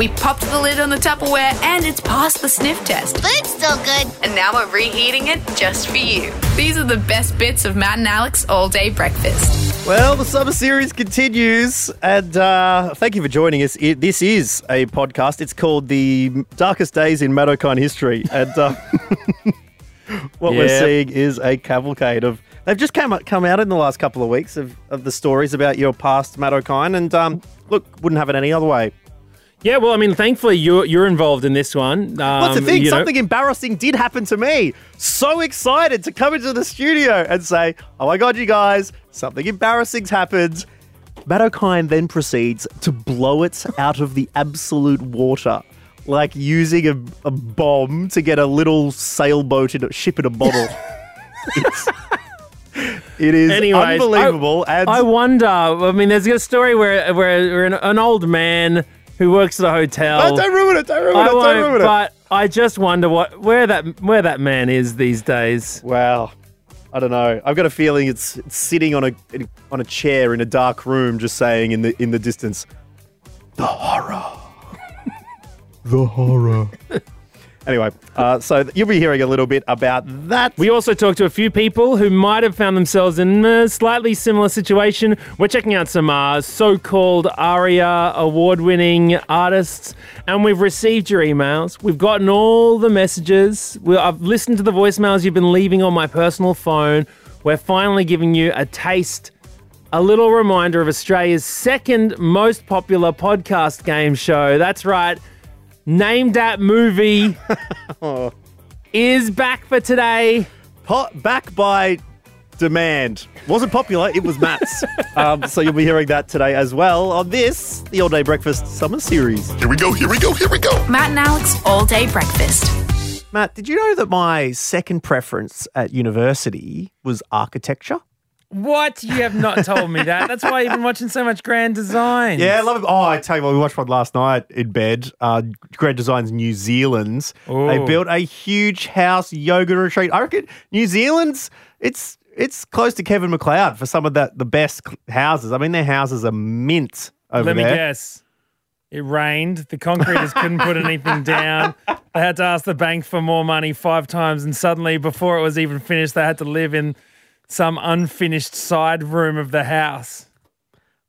We popped the lid on the Tupperware and it's passed the sniff test. But it's still good. And now we're reheating it just for you. These are the best bits of Matt and Alex all day breakfast. Well, the summer series continues, and uh, thank you for joining us. It, this is a podcast. It's called The Darkest Days in Matt Okine History, and uh, what we're seeing is a cavalcade of. They've just come come out in the last couple of weeks of, of the stories about your past Matt Okine, and um, look, wouldn't have it any other way. Yeah, well, I mean, thankfully you're you're involved in this one. Um, What's the thing? you know- Something embarrassing did happen to me. So excited to come into the studio and say, "Oh my god, you guys, something embarrassing's happened." Matt Okine then proceeds to blow it out of the absolute water, like using a, a bomb to get a little sailboat in a ship in a bottle. it's, it is Anyways, unbelievable. I, and I wonder. I mean, there's a story where where, where an, an old man who works at a hotel. Oh, don't ruin it! Don't ruin I it! Don't won't, ruin it! but I just wonder what where that where that man is these days. Wow. I don't know. I've got a feeling it's, it's sitting on a on a chair in a dark room, just saying in the in the distance, the horror, the horror. Anyway, uh, so you'll be hearing a little bit about that. We also talked to a few people who might have found themselves in a slightly similar situation. We're checking out some uh, so-called ARIA award-winning artists, and we've received your emails. We've gotten all the messages. We, I've listened to the voicemails you've been leaving on my personal phone. We're finally giving you a taste, a little reminder of Australia's second most popular podcast game show. That's right. Name that movie is back for today. Po- back by demand. Wasn't popular. It was Matt's. um, so you'll be hearing that today as well on this, the All Day Breakfast Summer Series. Here we go, here we go, here we go. Matt and Alex all day breakfast. Matt, did you know that my second preference at university was architecture? What? You have not told me that. That's why you've been watching so much Grand Design. Yeah, I love it. Oh, I tell you what, we watched one last night in bed. Uh, Grand Designs New Zealand's. They built a huge house yoga retreat. I reckon New Zealand's. It's it's close to Kevin McCloud for some of the the best houses. I mean, their houses are mint over Let me there. guess. It rained. The concreters couldn't put anything down. They had to ask the bank for more money five times, and suddenly, before it was even finished, they had to live in some unfinished side room of the house.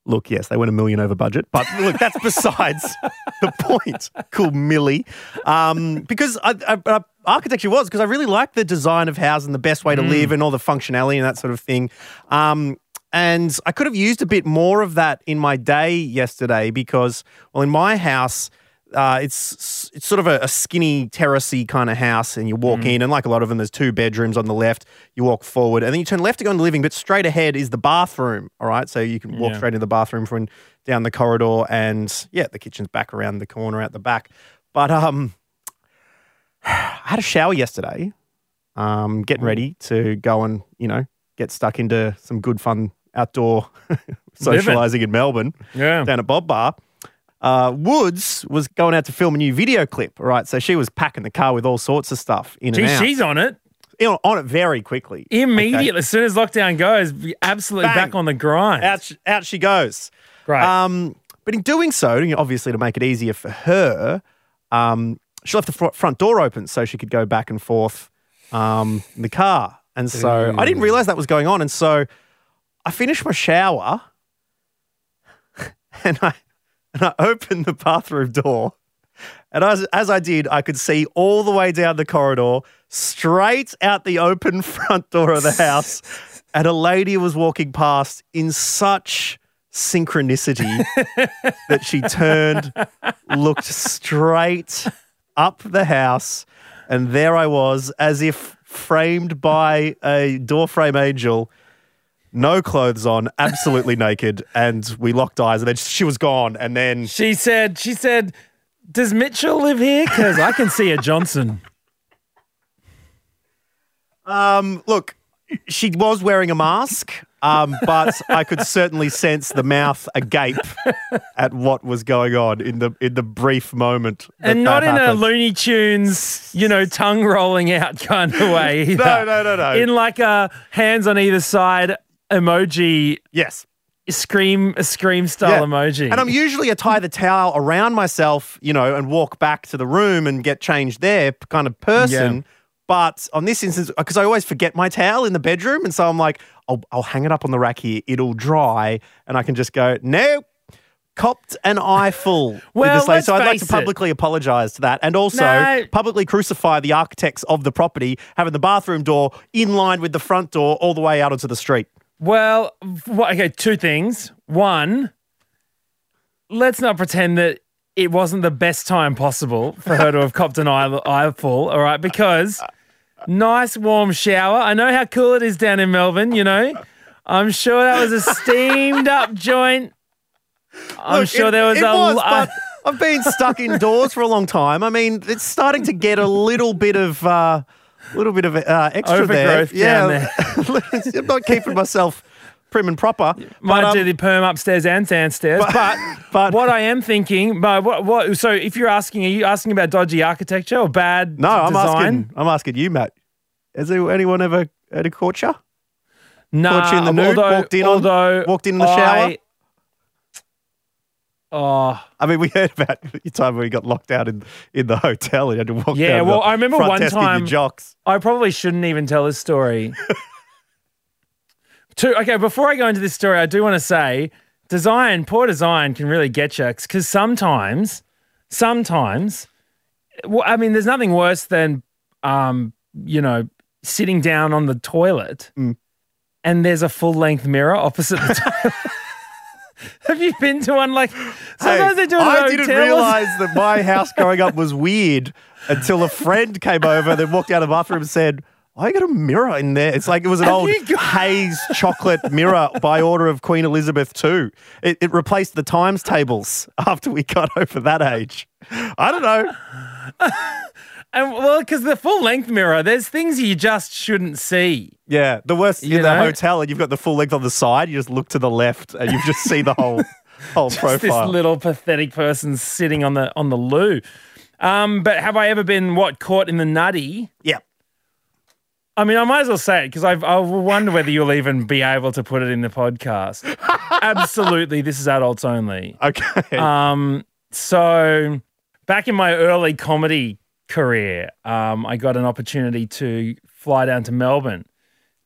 Look, yes, they went a million over budget, but look, that's besides the point. Cool, Millie. Um, because I, I, uh, architecture was because I really like the design of housing, the best way to live, and all the functionality and that sort of thing. Um, and I could have used a bit more of that in my day yesterday because, well, in my house. Uh, it's it's sort of a, a skinny terracey kind of house, and you walk in, and like a lot of them, there's two bedrooms on the left. You walk forward, and then you turn left to go into the living, but straight ahead is the bathroom. All right, so you can walk Yeah. straight into the bathroom from down the corridor, and yeah, the kitchen's back around the corner out the back. But um, I had a shower yesterday, um, getting ready to go and you know get stuck into some good fun outdoor socializing in Melbourne Yeah. down at Bob Bar. Uh, Woods was going out to film a new video clip, right? So she was packing the car with all sorts of stuff in Gee, and out. she's on it You know, on it very quickly. immediately. As soon as lockdown goes, absolutely Bang. back on the grind. Out, sh- out she goes. Great. Um, but in doing so, obviously to make it easier for her, um, she left the fr- front door open so she could go back and forth um, in the car. And so I didn't realize that was going on. And so I finished my shower and I and I opened the bathroom door. And as, as I did, I could see all the way down the corridor, straight out the open front door of the house. And a lady was walking past in such synchronicity that she turned, looked straight up the house, and there I was, as if framed by a doorframe angel, no clothes on, absolutely naked, and we locked eyes, and then she was gone, and then she said, she said, does Mitchell live here? Because I can see a Johnson. Um, look, she was wearing a mask, um, but I could certainly sense the mouth agape at what was going on in the in the brief moment. that and not in a. Looney Tunes, you know, tongue rolling out kind of way either. No, no, no, no. In like a hands on either side emoji. Yes. scream a scream style Yeah. emoji. And I'm usually a tie the towel around myself, you know, and walk back to the room and get changed there kind of person. Yeah. But on this instance, because I always forget my towel in the bedroom, and so I'm like, I'll, I'll hang it up on the rack here. It'll dry, and I can just go, nope. Copped an eyeful. with Well, this lady. so I'd like to publicly apologise to that, and also No. publicly crucify the architects of the property, having the bathroom door in line with the front door all the way out onto the street. Well, okay, two things. One, let's not pretend that it wasn't the best time possible for her to have copped an eye, eyeful, all right? Because nice warm shower. I know how cool it is down in Melbourne, you know. I'm sure that was a steamed up joint. I'm Look, sure it- there was it a was, but I've been stuck indoors for a long time. I mean, it's starting to get a little bit of uh, little bit of uh, extra there. yeah, down I'm not keeping myself prim and proper. Might but, um, do the perm upstairs and downstairs, but, but- what I am thinking, but what, what? So if you're asking, are you asking about dodgy architecture or bad no, I'm design? asking. I'm asking you, Matt. Has there- anyone ever had a caught you? Nah, Caught you in the nude, although, walked in on- although walked in the shower? I- oh, I mean, we heard about your time where you got locked out in in the hotel and had to walk Yeah, down well, the I remember one desk in your time- jocks. I probably shouldn't even tell this story. Two, okay, before I go into this story, I do want to say design, poor design can really get you because sometimes, sometimes, well, I mean, there's nothing worse than, um, you know, sitting down on the toilet Mm. and there's a full length mirror opposite the toilet. Have you been to one like sometimes Hey, they do it I didn't realize that my house growing up was weird until a friend came over, then walked out of the bathroom and said, I got a mirror in there. It's like it was an Have old got- Haigh's chocolate mirror by order of Queen Elizabeth II. It, it replaced the times tables after we got over that age. I don't know. And well, because the full length mirror, there's things you just shouldn't see. Yeah, the worst You in the know? hotel, and you've got the full length on the side. You just look to the left, and you just see the whole whole Just profile. this little pathetic person sitting on the on the loo. Um, but have I ever been what caught in the nutty? yeah, I mean, I might as well say it because I I wonder whether you'll even be able to put it in the podcast. Absolutely, this is adults only. okay. Um, so back in my early comedy career, um, I got an opportunity to fly down to Melbourne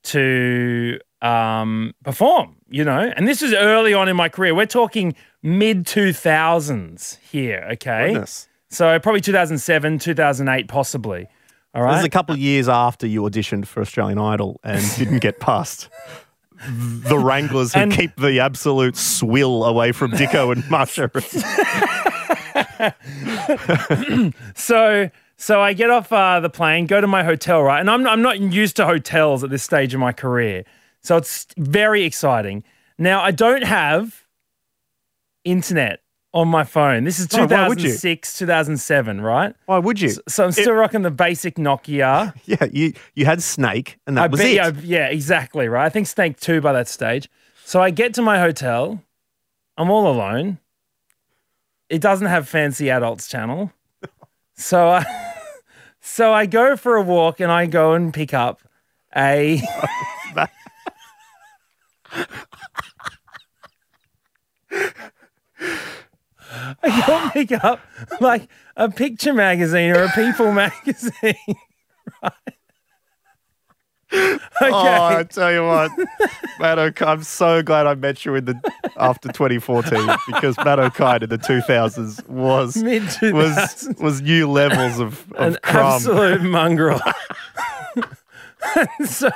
to um, perform, you know, and this is early on in my career. We're talking mid 2000s here, okay? Goodness. So probably 2007, 2008, possibly. All This is a couple of years after you auditioned for Australian Idol and didn't get past the Wranglers who And- keep the absolute swill away from Dicko and Marcia. So so I get off uh, the plane, go to my hotel, right? And I'm I'm not used to hotels at this stage of my career, so it's very exciting. Now I don't have internet on my phone. This is Oh, why would you? 2006, 2007, right? Why would you? So I'm still rocking the basic Nokia. Yeah, you you had Snake, and that I was bet- it. yeah, yeah, exactly, right? I think Snake 2 by that stage. So I get to my hotel. I'm all alone. It doesn't have fancy adults channel. So I so I go for a walk and I go and pick up a I go pick up like a picture magazine or a people magazine. right? Okay. Oh, I tell you what, Matt Okine, I'm so glad I met you in the after 2014 because Matt Okine in the 2000s was Mid was 2000s. was new levels of, of an crumb. absolute mongrel. so,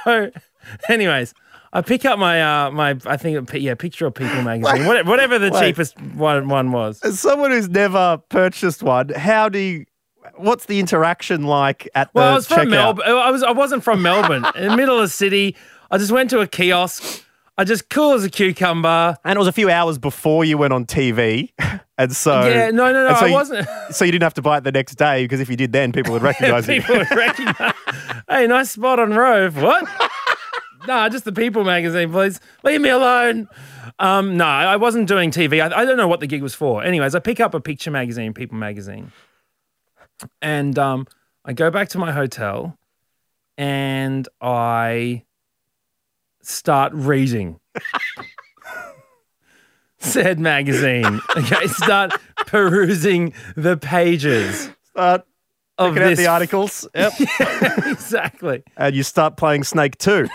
anyways, I pick up my uh my I think yeah picture of people magazine whatever, whatever the Wait. cheapest one one was. As someone who's never purchased one, how do you? What's the interaction like at Well, the I was from? Melbourne. I was I wasn't from Melbourne. in the middle of the city, I just went to a kiosk. I just cool as a cucumber. And it was a few hours before you went on TV, and so yeah, no, no, no, so I you- wasn't. So you didn't have to buy it the next day because if you did, then people would recognise you. people would recognize. hey, nice spot on Rove. What? nah, just the People magazine, please. Leave me alone. Um, no, I wasn't doing TV. I, I don't know what the gig was for. Anyways, I pick up a picture magazine, People magazine, and um, I go back to my hotel and I start reading. said magazine. Okay, start perusing the pages Start of this. the articles. Yep. exactly. and you start playing Snake 2.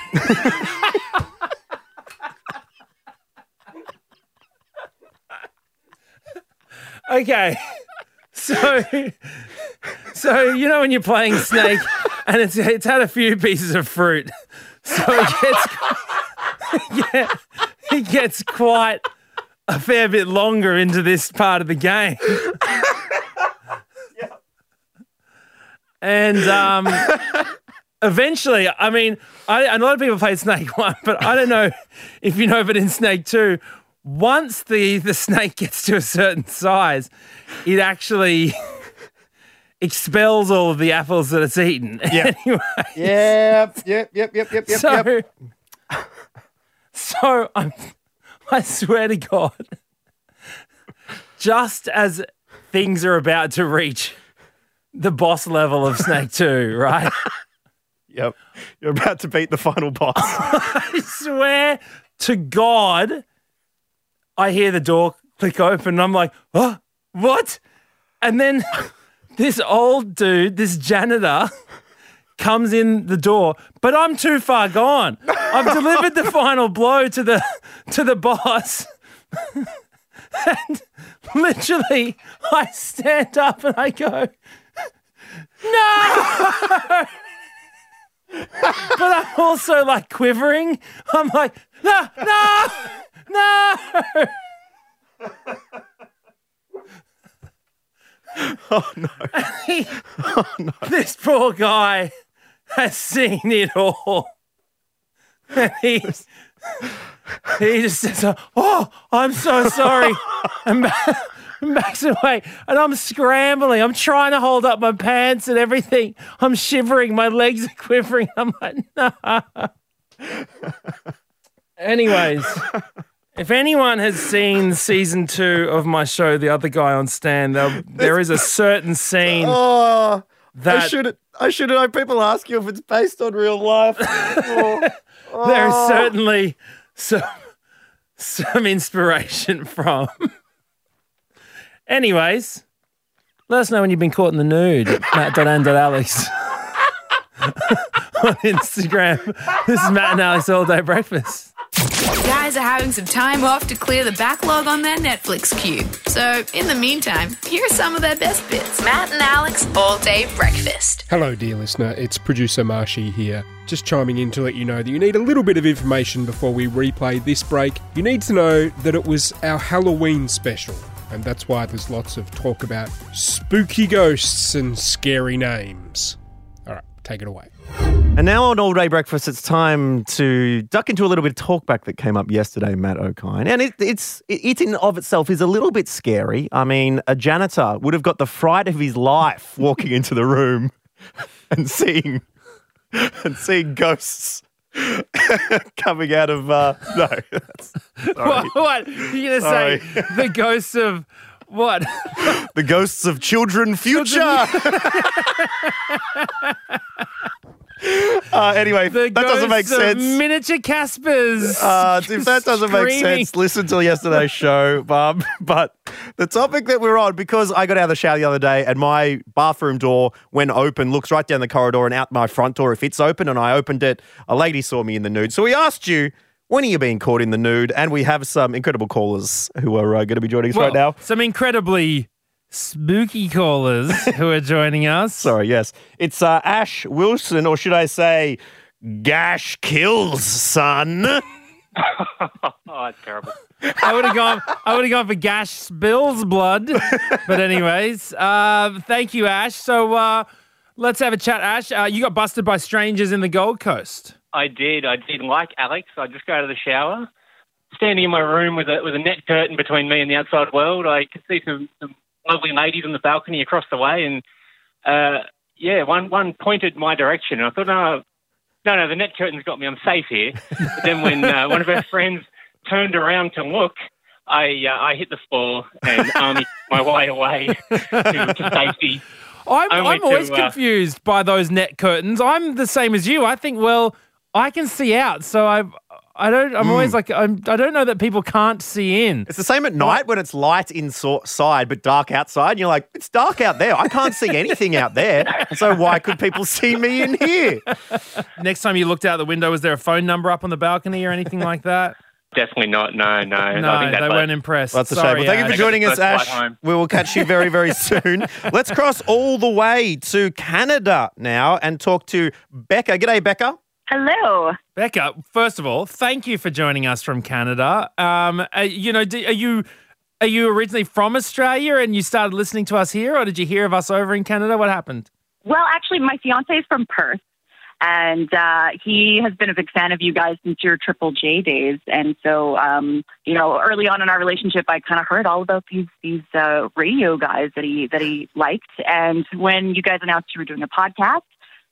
Okay. So, so you know when you're playing Snake, and it's it's had a few pieces of fruit, so it gets yeah, it gets quite a fair bit longer into this part of the game. And um, eventually, I mean, I, a lot of people played Snake One, but I don't know if you know, but in Snake Two, once the the snake gets to a certain size, it actually expels all of the apples that it's eaten. Yeah. anyway, yep, yep, yep, yep, yep, yep, so, yep. so I'm, I swear to God, just as things are about to reach the boss level of Snake Two, right? Yep. You're about to beat the final boss. I swear to God, I hear the door click open and I'm like, oh, what? And then this old dude, this janitor, comes in the door, but I'm too far gone. I've delivered the final blow to the to the boss. and literally I stand up and I go, No! but I'm also like quivering. I'm like, no, no, no. oh, no. He- oh, This poor guy has seen it all. And he, he just says, Oh, I'm so sorry. And ba- and backs away. And I'm scrambling. I'm trying to hold up my pants and everything. I'm shivering. My legs are quivering. I'm like, No. Anyways, if anyone has seen season two of my show, The Other Guy on Stan, there, there is a certain scene Oh, I that should I should know. People ask you if it's based on real life. Oh, there is oh. certainly some some inspiration from. Anyways, let us know when you've been caught in the nude. Matt.and.alex on Instagram. This is Matt and Alex All Day Breakfast. Guys are having some time off to clear the backlog on their Netflix queue. So, in the meantime, here are some of their best bits. Matt and Alex All Day Breakfast. Hello, dear listener. It's producer Marshy here. Just chiming in to let you know that you need a little bit of information before we replay this break. You need to know that it was our Halloween special, and that's why there's lots of talk about spooky ghosts and scary names. All right, take it away. And now on All Day Breakfast, it's time to duck into a little bit of talkback that came up yesterday, Matt Okine. And it, it's it in of itself is a little bit scary. I mean, a janitor would have got the fright of his life walking into the room and seeing and seeing ghosts coming out of uh, no. That's, sorry. What? what? You're going to say the ghosts of what? the ghosts of children future. uh, anyway, The that doesn't make sense. Miniature Caspers. Uh, if that doesn't make sense, listen to yesterday's show, Bob. But the topic that we're on, because I got out of the shower the other day and my bathroom door, when open, looks right down the corridor and out my front door if it's open, and I opened it, a lady saw me in the nude. So we asked you, when are you being caught in the nude? And we have some incredible callers who are uh, going to be joining us Well, right now. Some incredibly spooky callers who are joining us. Sorry, yes. It's uh, Ash Wilson, or should I say, Gash Kills, son. Oh, that's terrible. I would have gone. I would have gone for Gash Spills blood. But anyways, uh, thank you, Ash. So uh, let's have a chat, Ash. Uh, you got busted by strangers in the Gold Coast. I did. I did. Like Alex, I just go out of the shower, standing in my room with a with a net curtain between me and the outside world. I could see some, some lovely ladies on the balcony across the way, and uh, yeah, one one pointed my direction. And I thought, no, no, no, the net curtain's got me. I'm safe here. But then when uh, one of her friends turned around to look. I uh, I hit the floor and army my way away to, to safety. I'm, I'm always to, uh, confused by those net curtains. I'm the same as you. I think, well, I can see out, so I I don't. I'm always mm. like I'm, I don't know that people can't see in. It's the same at night when it's light inside but dark outside. And you're like, it's dark out there. I can't see anything out there. So why could people see me in here? Next time you looked out the window, was there a phone number up on the balcony or anything like that? Definitely not. No, no. No, I think they like- weren't impressed. That's a Sorry, shame. Well, thank you for joining us, Ash. We will catch you very, very soon. Let's cross all the way to Canada now and talk to Becca. G'day, Becca. Hello. Becca, first of all, thank you for joining us from Canada. Um, uh, you know, do, are you are you originally from Australia and you started listening to us here, or did you hear of us over in Canada? What happened? Well, actually, my fiance is from Perth, and uh, he has been a big fan of you guys since your Triple J days. And so, um, you know, early on in our relationship, I kind of heard all about these these uh, radio guys that he that he liked. And when you guys announced you were doing a podcast,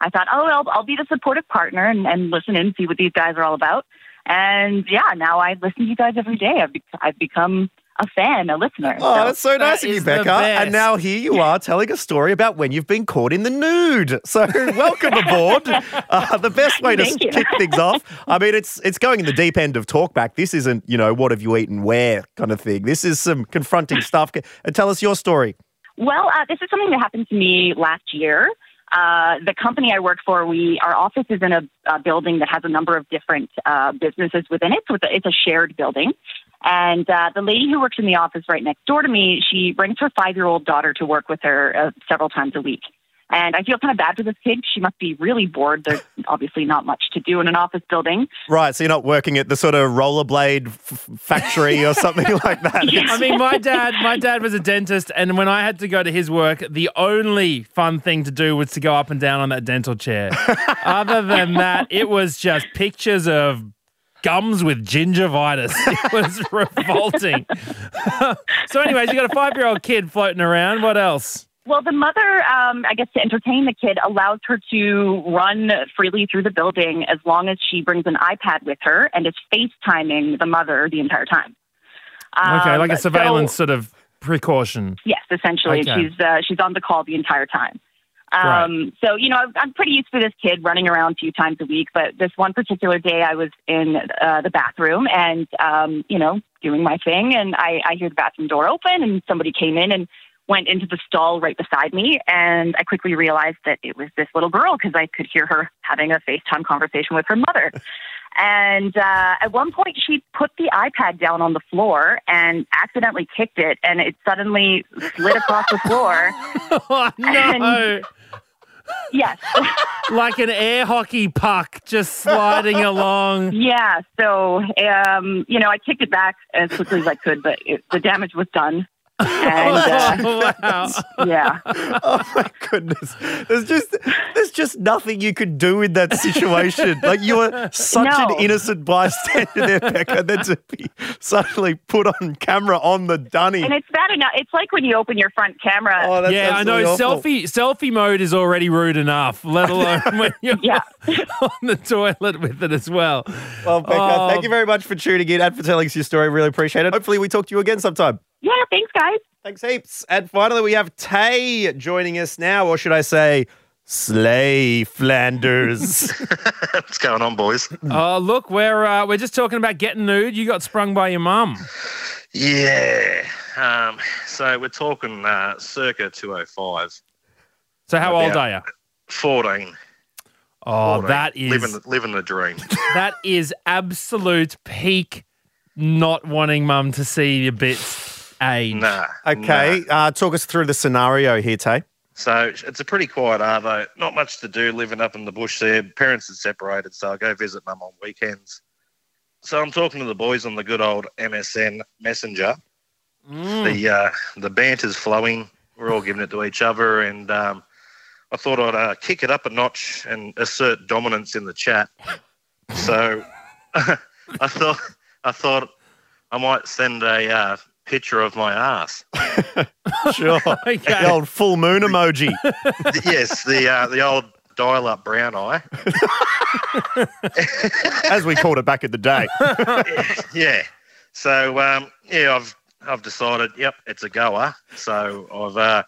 I thought, oh, I'll, I'll be the supportive partner and, and listen in, see what these guys are all about. And yeah, now I listen to you guys every day. I've, be- I've become a fan, a listener. Oh, So- that's so nice of you, Becca. And now here you are telling a story about when you've been caught in the nude. So welcome aboard. Uh, the best way to you. kick things off. I mean, it's it's going in the deep end of talkback. This isn't, you know, what have you eaten where kind of thing. This is some confronting stuff. And tell us your story. Well, uh, this is something that happened to me last year. Uh, the company I work for, we our office is in a, a building that has a number of different uh, businesses within it. So it's a, shared building. And uh, the lady who works in the office right next door to me, she brings her five year old daughter to work with her uh, several times a week. And I feel kind of bad for this kid. She must be really bored. There's obviously not much to do in an office building. Right. So you're not working at the sort of rollerblade f- factory or something like that. Yeah. I mean, my dad, my dad was a dentist, and when I had to go to his work, the only fun thing to do was to go up and down on that dental chair. Other than that, it was just pictures of gums with gingivitis. It was revolting. so, anyways, you got a five-year-old kid floating around. What else? Well, the mother, um, I guess, to entertain the kid, allows her to run freely through the building as long as she brings an iPad with her and is FaceTiming the mother the entire time. Um, Okay, like a so- surveillance sort of precaution. yes, essentially, Okay. she's uh, she's on the call the entire time. Um, So you know, I'm- I'm pretty used to this kid running around a few times a week. But this one particular day, I was in uh, the bathroom and um, you know doing my thing, and I, I hear the bathroom door open, and somebody came in and went into the stall right beside me, and I quickly realized that it was this little girl because I could hear her having a FaceTime conversation with her mother. And uh, at one point, she put the iPad down on the floor and accidentally kicked it, and it suddenly slid across the floor. Oh no! Yes. like an air hockey puck just sliding along. Yeah, so um, you know, I kicked it back as quickly as I could, but it, the damage was done. And uh, wow. yeah, Oh my goodness. There's just there's just nothing you could do in that situation. like you were such No. an innocent bystander there, Becca, then to be suddenly put on camera on the dunny. and it's bad enough. It's like when you open your front camera. Oh, that's yeah, I know. awful. Selfie selfie mode is already rude enough, let alone when you're Yeah. on the toilet with it as well. Well, Becca, Oh. thank you very much for tuning in and for telling us your story. Really appreciate it. Hopefully we talk to you again sometime. Yeah, thanks, guys. Thanks heaps. And finally we have Tay joining us now, or should I say Slay Flanders. What's going on, boys? Oh, look, we're uh, we're just talking about getting nude. You got sprung by your mum. Yeah. Um, so we're talking uh, circa 205. So how old are you? 14. Oh, 14. that is Living, living the dream. that is absolute peak. Not wanting mum to see your bits age. nah. okay, nah. uh, talk us through the scenario here, Tay. So it's a pretty quiet arvo. Not much to do living up in the bush there. Parents are separated, so I go visit mum on weekends. So I'm talking to the boys on the good old MSN Messenger. The uh, the banter's flowing. We're all giving it to each other, and um, I thought I'd uh, kick it up a notch and assert dominance in the chat. So I thought I thought I might send a uh, picture of my ass. Sure. Okay. The old full moon emoji. yes, the uh, the old dial-up brown eye. as we called it back in the day. yeah. So um, yeah, I've I've decided. Yep, it's a goer. So I've uh,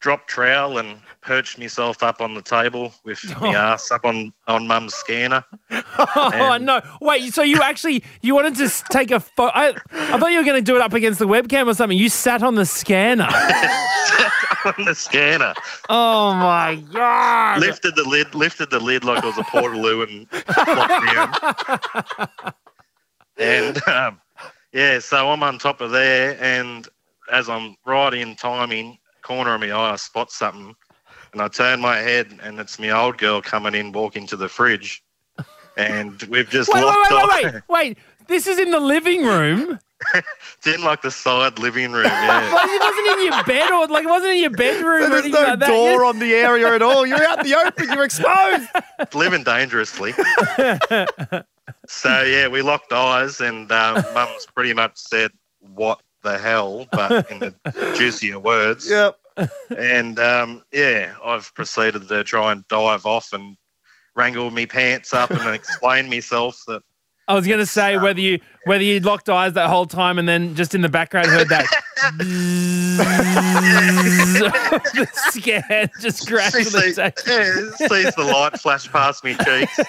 dropped trowel and perched myself up on the table with my ass up on on mum's scanner. Oh And- no! Wait, so you actually you wanted to take a photo? I, I thought you were going to do it up against the webcam or something. You sat on the scanner. on the scanner. oh my god! lifted the lid, lifted the lid like it was a portaloo and flopped down. And um, yeah, so I'm on top of there, and as I'm right in timing, corner of my eye, I spot something, and I turn my head, and it's my old girl coming in, walking to the fridge, and we've just Wait, wait, locked wait, eyes. wait, wait, wait! This is in the living room. It's in like the side living room. Yeah. Like, it wasn't in your bed or like it wasn't in your bedroom or There's anything no like that. door on the area at all. You're out in the open. You're exposed. living dangerously. so yeah, we locked eyes, and um, Mum's pretty much said, "What the hell?" But in the juicier words. Yep. And um, yeah, I've proceeded to try and dive off and wrangle me pants up and explain myself that I was going to say whether you whether you locked eyes that whole time and then just in the background heard that the scan just she gradually sees, yeah, sees the light flash past me cheeks.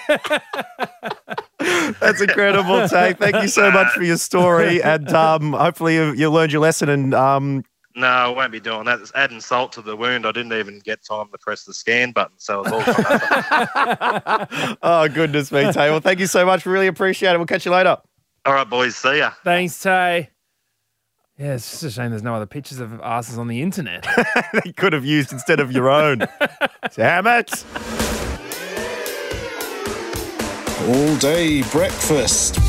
That's incredible, Tay. Thank you so much for your story, and um, hopefully you, you learned your lesson. And um, No, I won't be doing that. It's adding salt to the wound. I didn't even get time to press the scan button, so it's all for nothing. oh goodness me, Tay. Well, thank you so much. Really appreciate it. We'll catch you later. All right, boys. See ya. Thanks, Tay. Yeah, it's just a shame there's no other pictures of asses on the internet. they could have used instead of your own. Damn it. All day breakfast.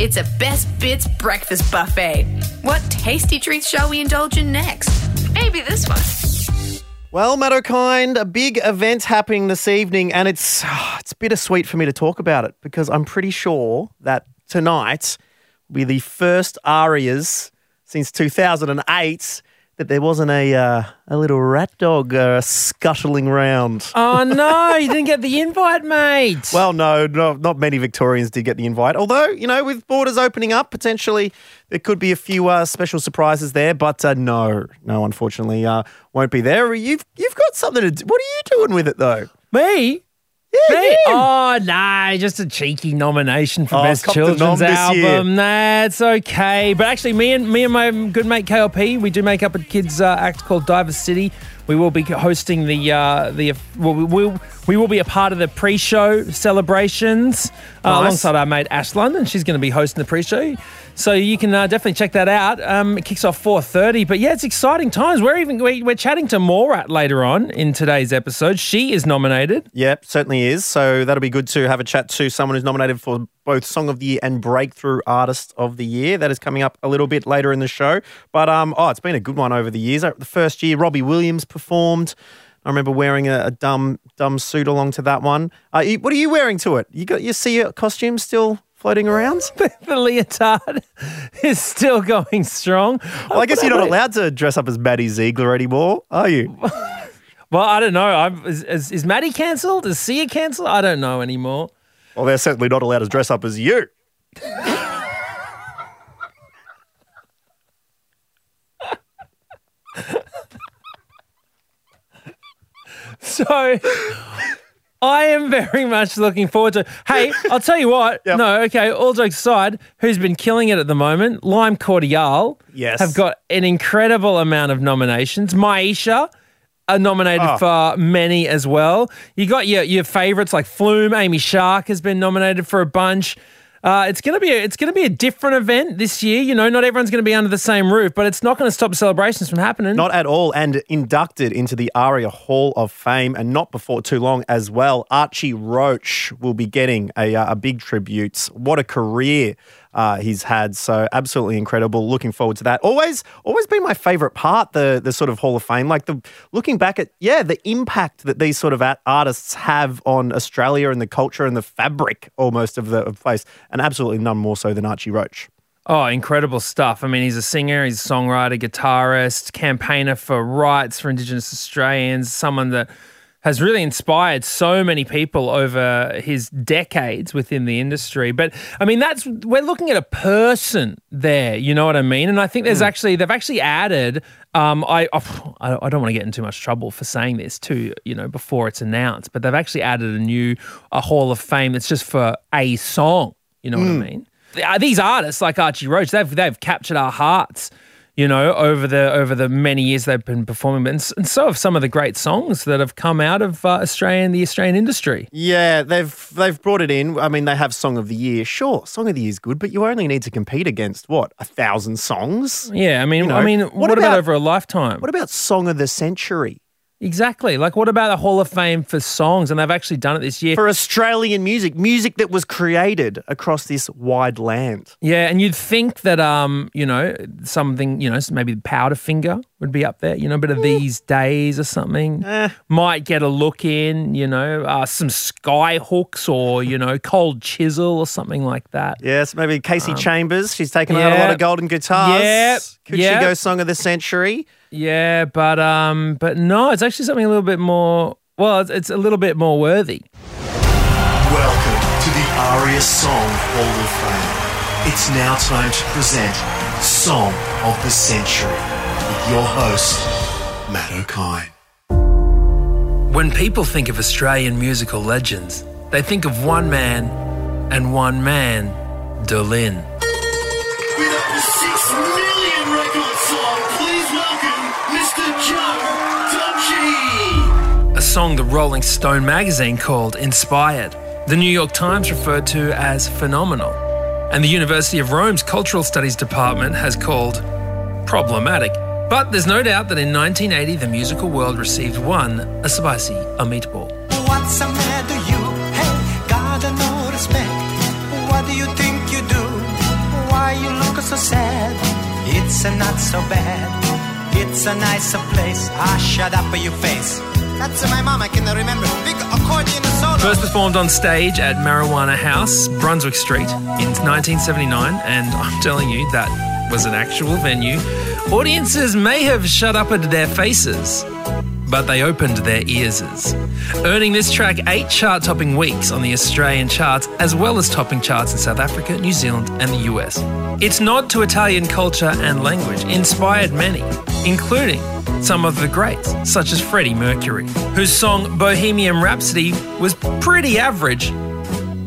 It's a best bits breakfast buffet. What tasty treats shall we indulge in next? Maybe this one. Well, Matt Okine, a big event happening this evening, and it's ah, it's bittersweet for me to talk about it because I'm pretty sure that tonight will be the first ARIAs since 2008 that there wasn't a uh, a little rat dog uh, scuttling round. oh no, you didn't get the invite, mate. Well, no, no, not many Victorians did get the invite. Although, you know, with borders opening up, potentially there could be a few uh, special surprises there. But uh, no, no, unfortunately, uh, won't be there. You've you've got something to do. What are you doing with it though? me? Yeah? Oh no, just a cheeky nomination for Oh, best copped a nom children's album. Nah, okay. But actually, me and me and my good mate KLP, we do make up a kids uh, act called Diver City. We will be hosting the uh, the well, we will we will be a part of the pre-show celebrations uh, Nice. alongside our mate Ash London. She's going to be hosting the pre-show, so you can uh, definitely check that out. Um, it kicks off four thirty, but yeah, it's exciting times. We're even we- we're chatting to Mallrat later on in today's episode. She is nominated. Yep, certainly is. So that'll be good to have a chat to someone who's nominated for both Song of the Year and Breakthrough Artist of the Year. That is coming up a little bit later in the show. But um, oh, it's been a good one over the years. Uh, The first year, Robbie Williams performed. I remember wearing a, a dumb dumb suit along to that one. Uh, you- what are you wearing to it? You got you see your costume still floating around? the leotard is still going strong. Well, I guess you're not allowed to dress up as Maddie Ziegler anymore, are you? Well, I don't know. I'm, is, is, is Maddie cancelled? Is Sia cancelled? I don't know anymore. Well, they're certainly not allowed to dress up as you. So I am very much looking forward to. Hey, I'll tell you what. Yep. No, okay. All jokes aside, who's been killing it at the moment? Lime Cordiale. Yes. have got an incredible amount of nominations. Miiesha. Are nominated Oh. for many as well. You got your your favorites like Flume, Amy Shark has been nominated for a bunch. Uh, it's gonna be a, it's gonna be a different event this year. You know, not everyone's gonna be under the same roof, but it's not gonna stop celebrations from happening. Not at all. And inducted into the ARIA Hall of Fame, and not before too long as well. Archie Roach will be getting a, uh, a big tribute. What a career uh, he's had. So absolutely incredible. Looking forward to that. Always, always been my favorite part. The the sort of Hall of Fame, like the looking back at yeah, the impact that these sort of at- artists have on Australia and the culture and the fabric almost of the of place, and absolutely none more so than Archie Roach. Oh, incredible stuff. I mean, he's a singer, he's a songwriter, guitarist, campaigner for rights for Indigenous Australians, someone that has really inspired so many people over his decades within the industry. But I mean, that's we're looking at a person there. You know what I mean? And I think there's actually they've actually added. Um, I I I don't want to get in too much trouble for saying this too. You know, before it's announced, but they've actually added a new a Hall of Fame that's just for a song. You know what I mean? Uh, These artists like Archie Roach, they've they've captured our hearts you know, over the over the many years they've been performing, and, and so have some of the great songs that have come out of uh, Australian the Australian industry. Yeah, they've they've brought it in. I mean, they have Song of the Year. Sure, Song of the Year is good, but you only need to compete against what a thousand songs. Yeah, I mean, You know, I mean, what what, about, about- over a lifetime? What about Song of the Century exactly. Like, what about the Hall of Fame for songs? And they've actually done it this year. for Australian music? Music that was created across this wide land. yeah, and you'd think that, um, you know, something, you know, maybe Powderfinger would be up there. You know, a bit of these days or something Eh. might get a look in. You know, uh, some Skyhooks or you know, cold chisel or something like that. Yes, maybe Kasey Chambers. She's taken out a lot Um, of golden guitars. Yeah. Could yep. she go Song of the Century? Yeah, but um, but no, it's actually something a little bit more. Well, it's, it's a little bit more worthy. Welcome to the ARIA Song Hall of Fame. It's now time to present Song of the Century with your host, Matt Okine. When people think of Australian musical legends, they think of one man and one man, Dolin. With over six million records sold, please welcome Mr. Joe Dolce. A song the Rolling Stone magazine called Inspired. The New York Times referred to as phenomenal. And the University of Rome's Cultural Studies Department has called problematic. But there's no doubt that in 1980, the musical world received one, a spicy, a meatball. What's the matter you? Hey, got no respect. What do you think you do? Why you look so sad? It's a not so bad. It's a nicer place. Ah, shut up your face. That's my mom, I can remember. Big accordion solo. First performed on stage at Marijuana House, Brunswick Street, in 1979, and I'm telling you, that was an actual venue. Audiences may have shut up at their faces, but they opened their ears. Earning this track eight chart topping weeks on the Australian charts, as well as topping charts in South Africa, New Zealand, and the US. Its nod to Italian culture and language inspired many, including some of the greats, such as Freddie Mercury, whose song Bohemian Rhapsody was pretty average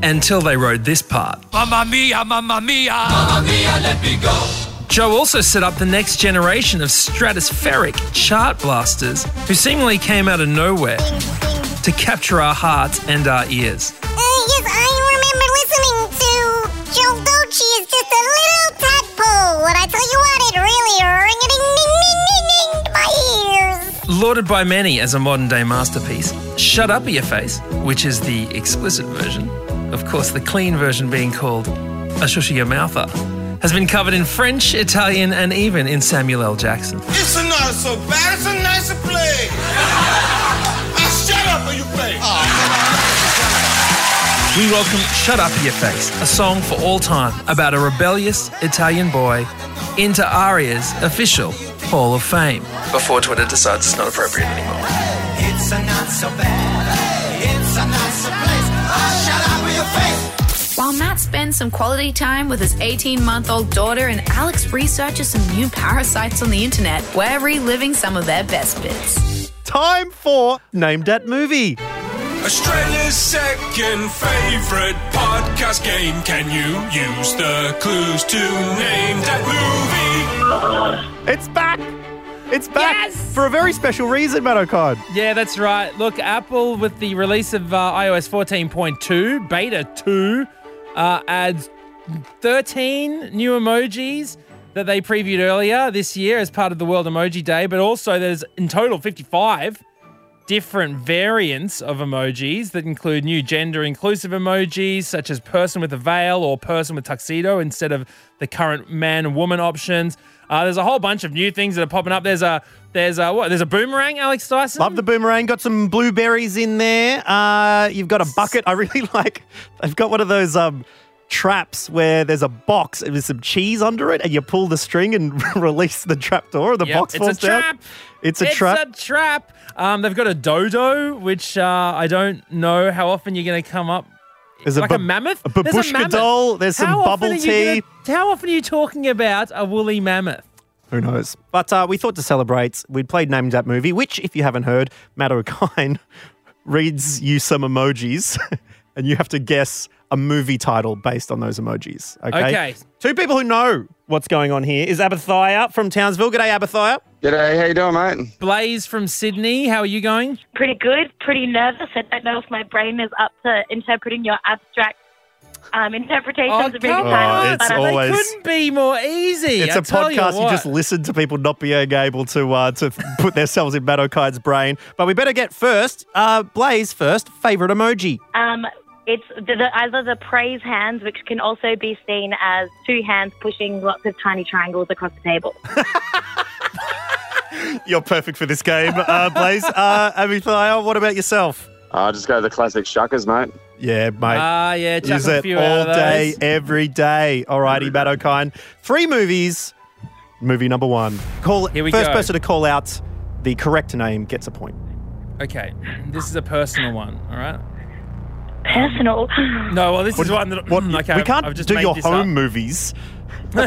until they wrote this part. Mamma mia, mamma mia. Mamma mia, let me go. Joe also set up the next generation of stratospheric chart blasters who seemingly came out of nowhere to capture our hearts and our ears. Uh, yes, I remember listening to Joe Dolce is just a little tadpole. And I tell you what, it really ring-a-ding-ding-ding-ding-ding my ears. Lauded by many as a modern day masterpiece, Shut Up Your Face, which is the explicit version, of course, the clean version being called A Shush Your Mouther, has been covered in French, Italian, and even in Samuel L. Jackson. It's not so bad. It's a nicer place. Ah, shut up or you play. We welcome Shut Up Your Face, a song for all time about a rebellious Italian boy into Aria's official Hall of Fame. Before Twitter decides it's not appropriate anymore. It's a not so bad. It's a nicer place. While Matt spends some quality time with his 18 month old daughter and Alex researches some new parasites on the internet, we're reliving some of their best bits. Time for Name That Movie. Australia's second favourite podcast game. Can you use the clues to name that movie? It's back. It's back for a very special reason, Matt Okine. Yeah, that's right. Look, Apple, with the release of uh, iOS 14.2, Beta 2, uh, adds 13 new emojis that they previewed earlier this year as part of the World Emoji Day, but also there's in total 55 different variants of emojis that include new gender inclusive emojis such as person with a veil or person with tuxedo instead of the current man woman options. Uh, there's a whole bunch of new things that are popping up. There's a there's a what? There's a boomerang, Alex Dyson. Love the boomerang. Got some blueberries in there. Uh, you've got a bucket. I really like. They've got one of those um, traps where there's a box with some cheese under it, and you pull the string and release the trap door, and the Yep, box it's a falls down. trap. It's a it's trap. It's a trap. Um, they've got a dodo, which uh, I don't know how often you're going to come up. There's a like a, mammoth. a There's babushka mammoth. doll, there's some How bubble tea. gonna- how often are you talking about a woolly mammoth? Who knows? But uh, we thought to celebrate, we'd played Name That Movie, which, if you haven't heard, Matt Okine reads you some emojis, and you have to guess a movie title based on those emojis. Okay. Okay. Two people who know what's going on here is Abathia from Townsville. G'day, Abathia. G'day, how you doing, mate? Blaze from Sydney. How are you going? Pretty good, pretty nervous. I don't know if my brain is up to interpreting your abstract um, interpretations Oh, of movie come titles. on. it's but always- They couldn't be more easy. It's I a tell podcast. You, what. just listen to people not being able to uh, to put themselves in Matt Okine's brain. But we better get first. Uh, Blaze first. Favorite emoji. Um, it's the, the, either the praise hands, which can also be seen as two hands pushing lots of tiny triangles across the table. You're perfect for this game, uh, Blaze. Uh, Abathia, what about yourself? I'll just go to the classic shuckers, mate. Yeah, mate. Ah, yeah, chuck Use a it few all day, those. every day. Alrighty, Matt Okine. Three movies. Movie number one. Call Here we first go. person to call out the correct name gets a point. Okay, this is a personal one. All right. Personal. No, well, this What- is one that what- mm, okay, we can't I've just do your home up. movies.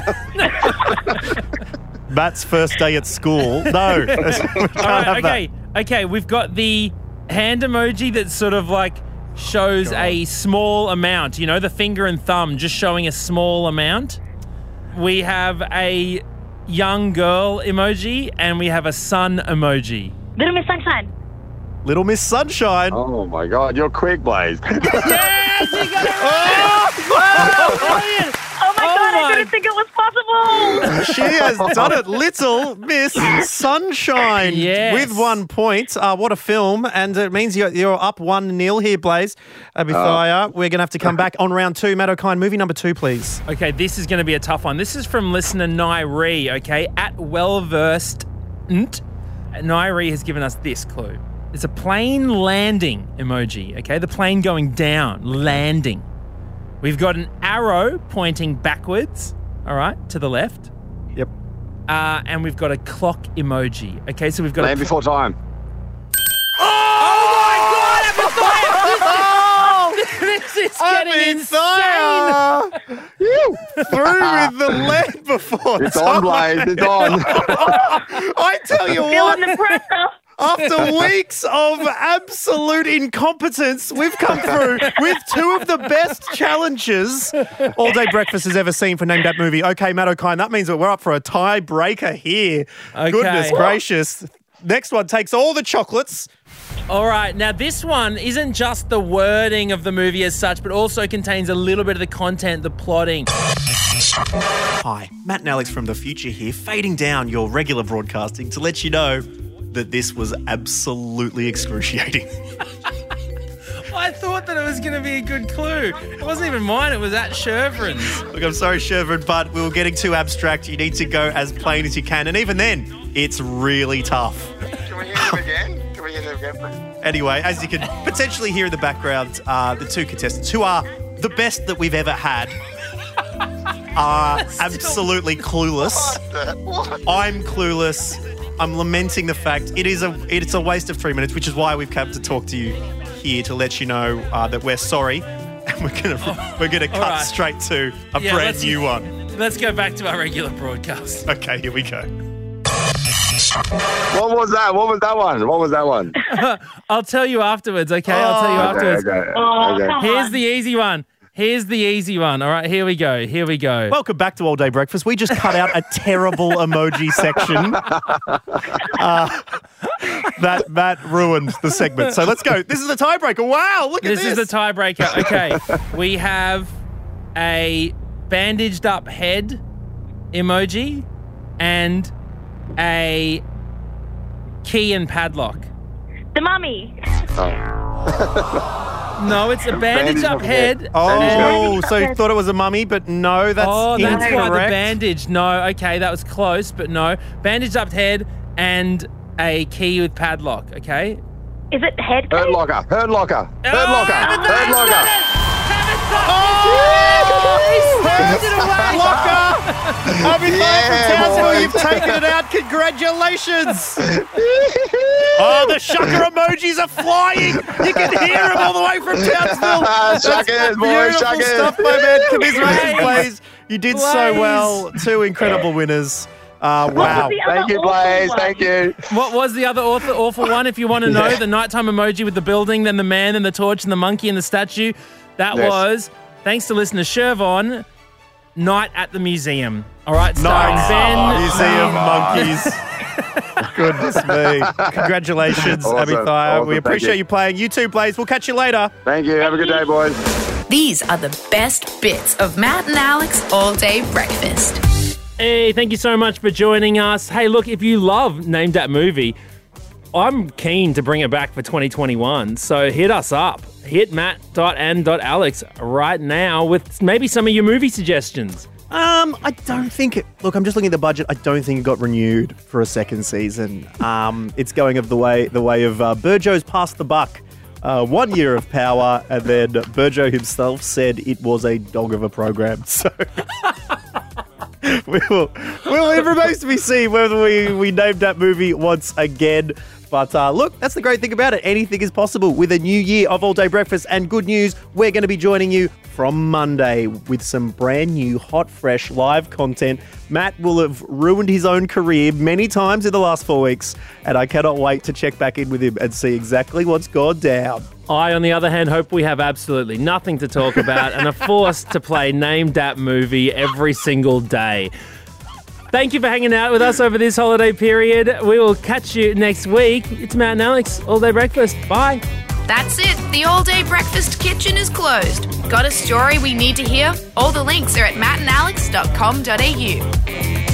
Matt's first day at school. No, we can't All right, have okay, okay. We've got the hand emoji that sort of like shows a small amount. You know, the finger and thumb just showing a small amount. We have a young girl emoji and we have a sun emoji. Little Miss Sunshine. That. Little Miss Sunshine. Oh my god, you're quick, Blaze. Yes, you got it right! Brilliant! Oh my Oh god, my- I didn't think it was possible. She has done it, Little Miss Sunshine, Yes. with one point. Uh, what a film! And it means you're, you're up one nil here, Blaze. Abithaya, we're going to have to come back on round two. Matt Okine, movie number two, please. Okay, this is going to be a tough one. This is from listener Nairi, okay? At well versed. Nairi has given us this clue. It's a plane landing emoji, okay? The plane going down, landing. We've got an arrow pointing backwards, all right, to the left. Yep. Uh, and we've got a clock emoji. Okay, so we've got Land a. before time. Oh my god! this is getting insane! Through with the lead before It's time. on, Blaze. It's on. I tell you Feeling what. the pressure. After weeks of absolute incompetence, we've come through with two of the best challenges All Day Breakfast has ever seen for Name That Movie. Okay, Matt Okine, that means that we're up for a tiebreaker here. Okay. Goodness gracious. Next one takes all the chocolates. All right, now this one isn't just the wording of the movie as such, but also contains a little bit of the content, the plotting. Hi, Matt and Alex from the future here, fading down your regular broadcasting to let you know that this was absolutely excruciating. I thought that it was going to be a good clue. It wasn't even mine, it was at Sherverin's. Look, I'm sorry, Shervin, but we were getting too abstract. You need to go as plain as you can. And even then, it's really tough. Can we hear them again? Can we hear them again, please? Anyway, as you can potentially hear in the background, uh, the two contestants, who are the best that we've ever had, are absolutely clueless. I'm clueless. I'm lamenting the fact it is a it's a waste of three minutes, which is why we've come to talk to you here to let you know uh, that we're sorry, and we're gonna we're gonna cut right. straight to a Yeah, brand new one. Let's go back to our regular broadcast. Okay, here we go. What was that? What was that one? What was that one? I'll tell you afterwards, okay? I'll tell you afterwards. okay, Oh, okay. Here's the easy one. Here's the easy one. All right, here we go. Here we go. Welcome back to All Day Breakfast. We just cut out a terrible emoji section. Uh, that that ruined the segment. So let's go. This is the tiebreaker. Wow, look this at this. This is the tiebreaker. Okay, we have a bandaged up head emoji and a key and padlock. The mummy. No, it's a bandaged Bandaged up up head. head. Oh, oh, so you thought it was a mummy, but no, that's oh, that's incorrect. why the bandage. No, okay, that was close, but no. Bandaged up head and a key with padlock, okay? Is it head? Hurt locker. Hurt locker. Hurt Oh, locker. Abathia Hurt locker. It! Locker! Abby Yeah, from Townsville, boy. you've taken it out. Congratulations! oh, the shucker emojis are flying. You can hear them all the way from Townsville. That's Shuckers, boy, beautiful shuckers. stuff, my man. Commiserations, Blaze. Blaze. You did so well. Two incredible winners. Uh, wow. was the other Thank you, Blaze. one? Thank you. What was the other awful, awful one? If you want to know, the nighttime emoji with the building, then the man, and the torch, and the monkey, and the statue. That Yes. was, thanks to listener Shervon, Night at the Museum. All right, starring Nice. Ben. Museum monkeys. Goodness me. Congratulations, Awesome. Abby Thayer. Awesome. We appreciate you. you playing. You too, Blaze. We'll catch you later. Thank you. Have a good day, boys. These are the best bits of Matt and Alex all day breakfast. Hey, thank you so much for joining us. Hey, look, if you love Name That Movie, I'm keen to bring it back for 2021. So hit us up. Hit matt.and.alex right now with maybe some of your movie suggestions. Um, I don't think it. Look, I'm just looking at the budget. I don't think it got renewed for a second season. Um, it's going of the way the way of uh, Burgo's passed the buck. Uh, one year of power, and then Burjo himself said it was a dog of a program. So we will. Well, it remains to be seen whether we we named that movie once again. But uh, look, that's the great thing about it. Anything is possible with a new year of All Day Breakfast. And good news, we're going to be joining you from Monday with some brand new, hot, fresh live content. Matt will have ruined his own career many times in the last four weeks. And I cannot wait to check back in with him and see exactly what's gone down. I, on the other hand, hope we have absolutely nothing to talk about and are forced to play Name That Movie every single day. Thank you for hanging out with us over this holiday period. We will catch you next week. It's Matt and Alex, All Day Breakfast. Bye. That's it. The all day breakfast kitchen is closed. Got a story we need to hear? All the links are at mattandalex.com.au.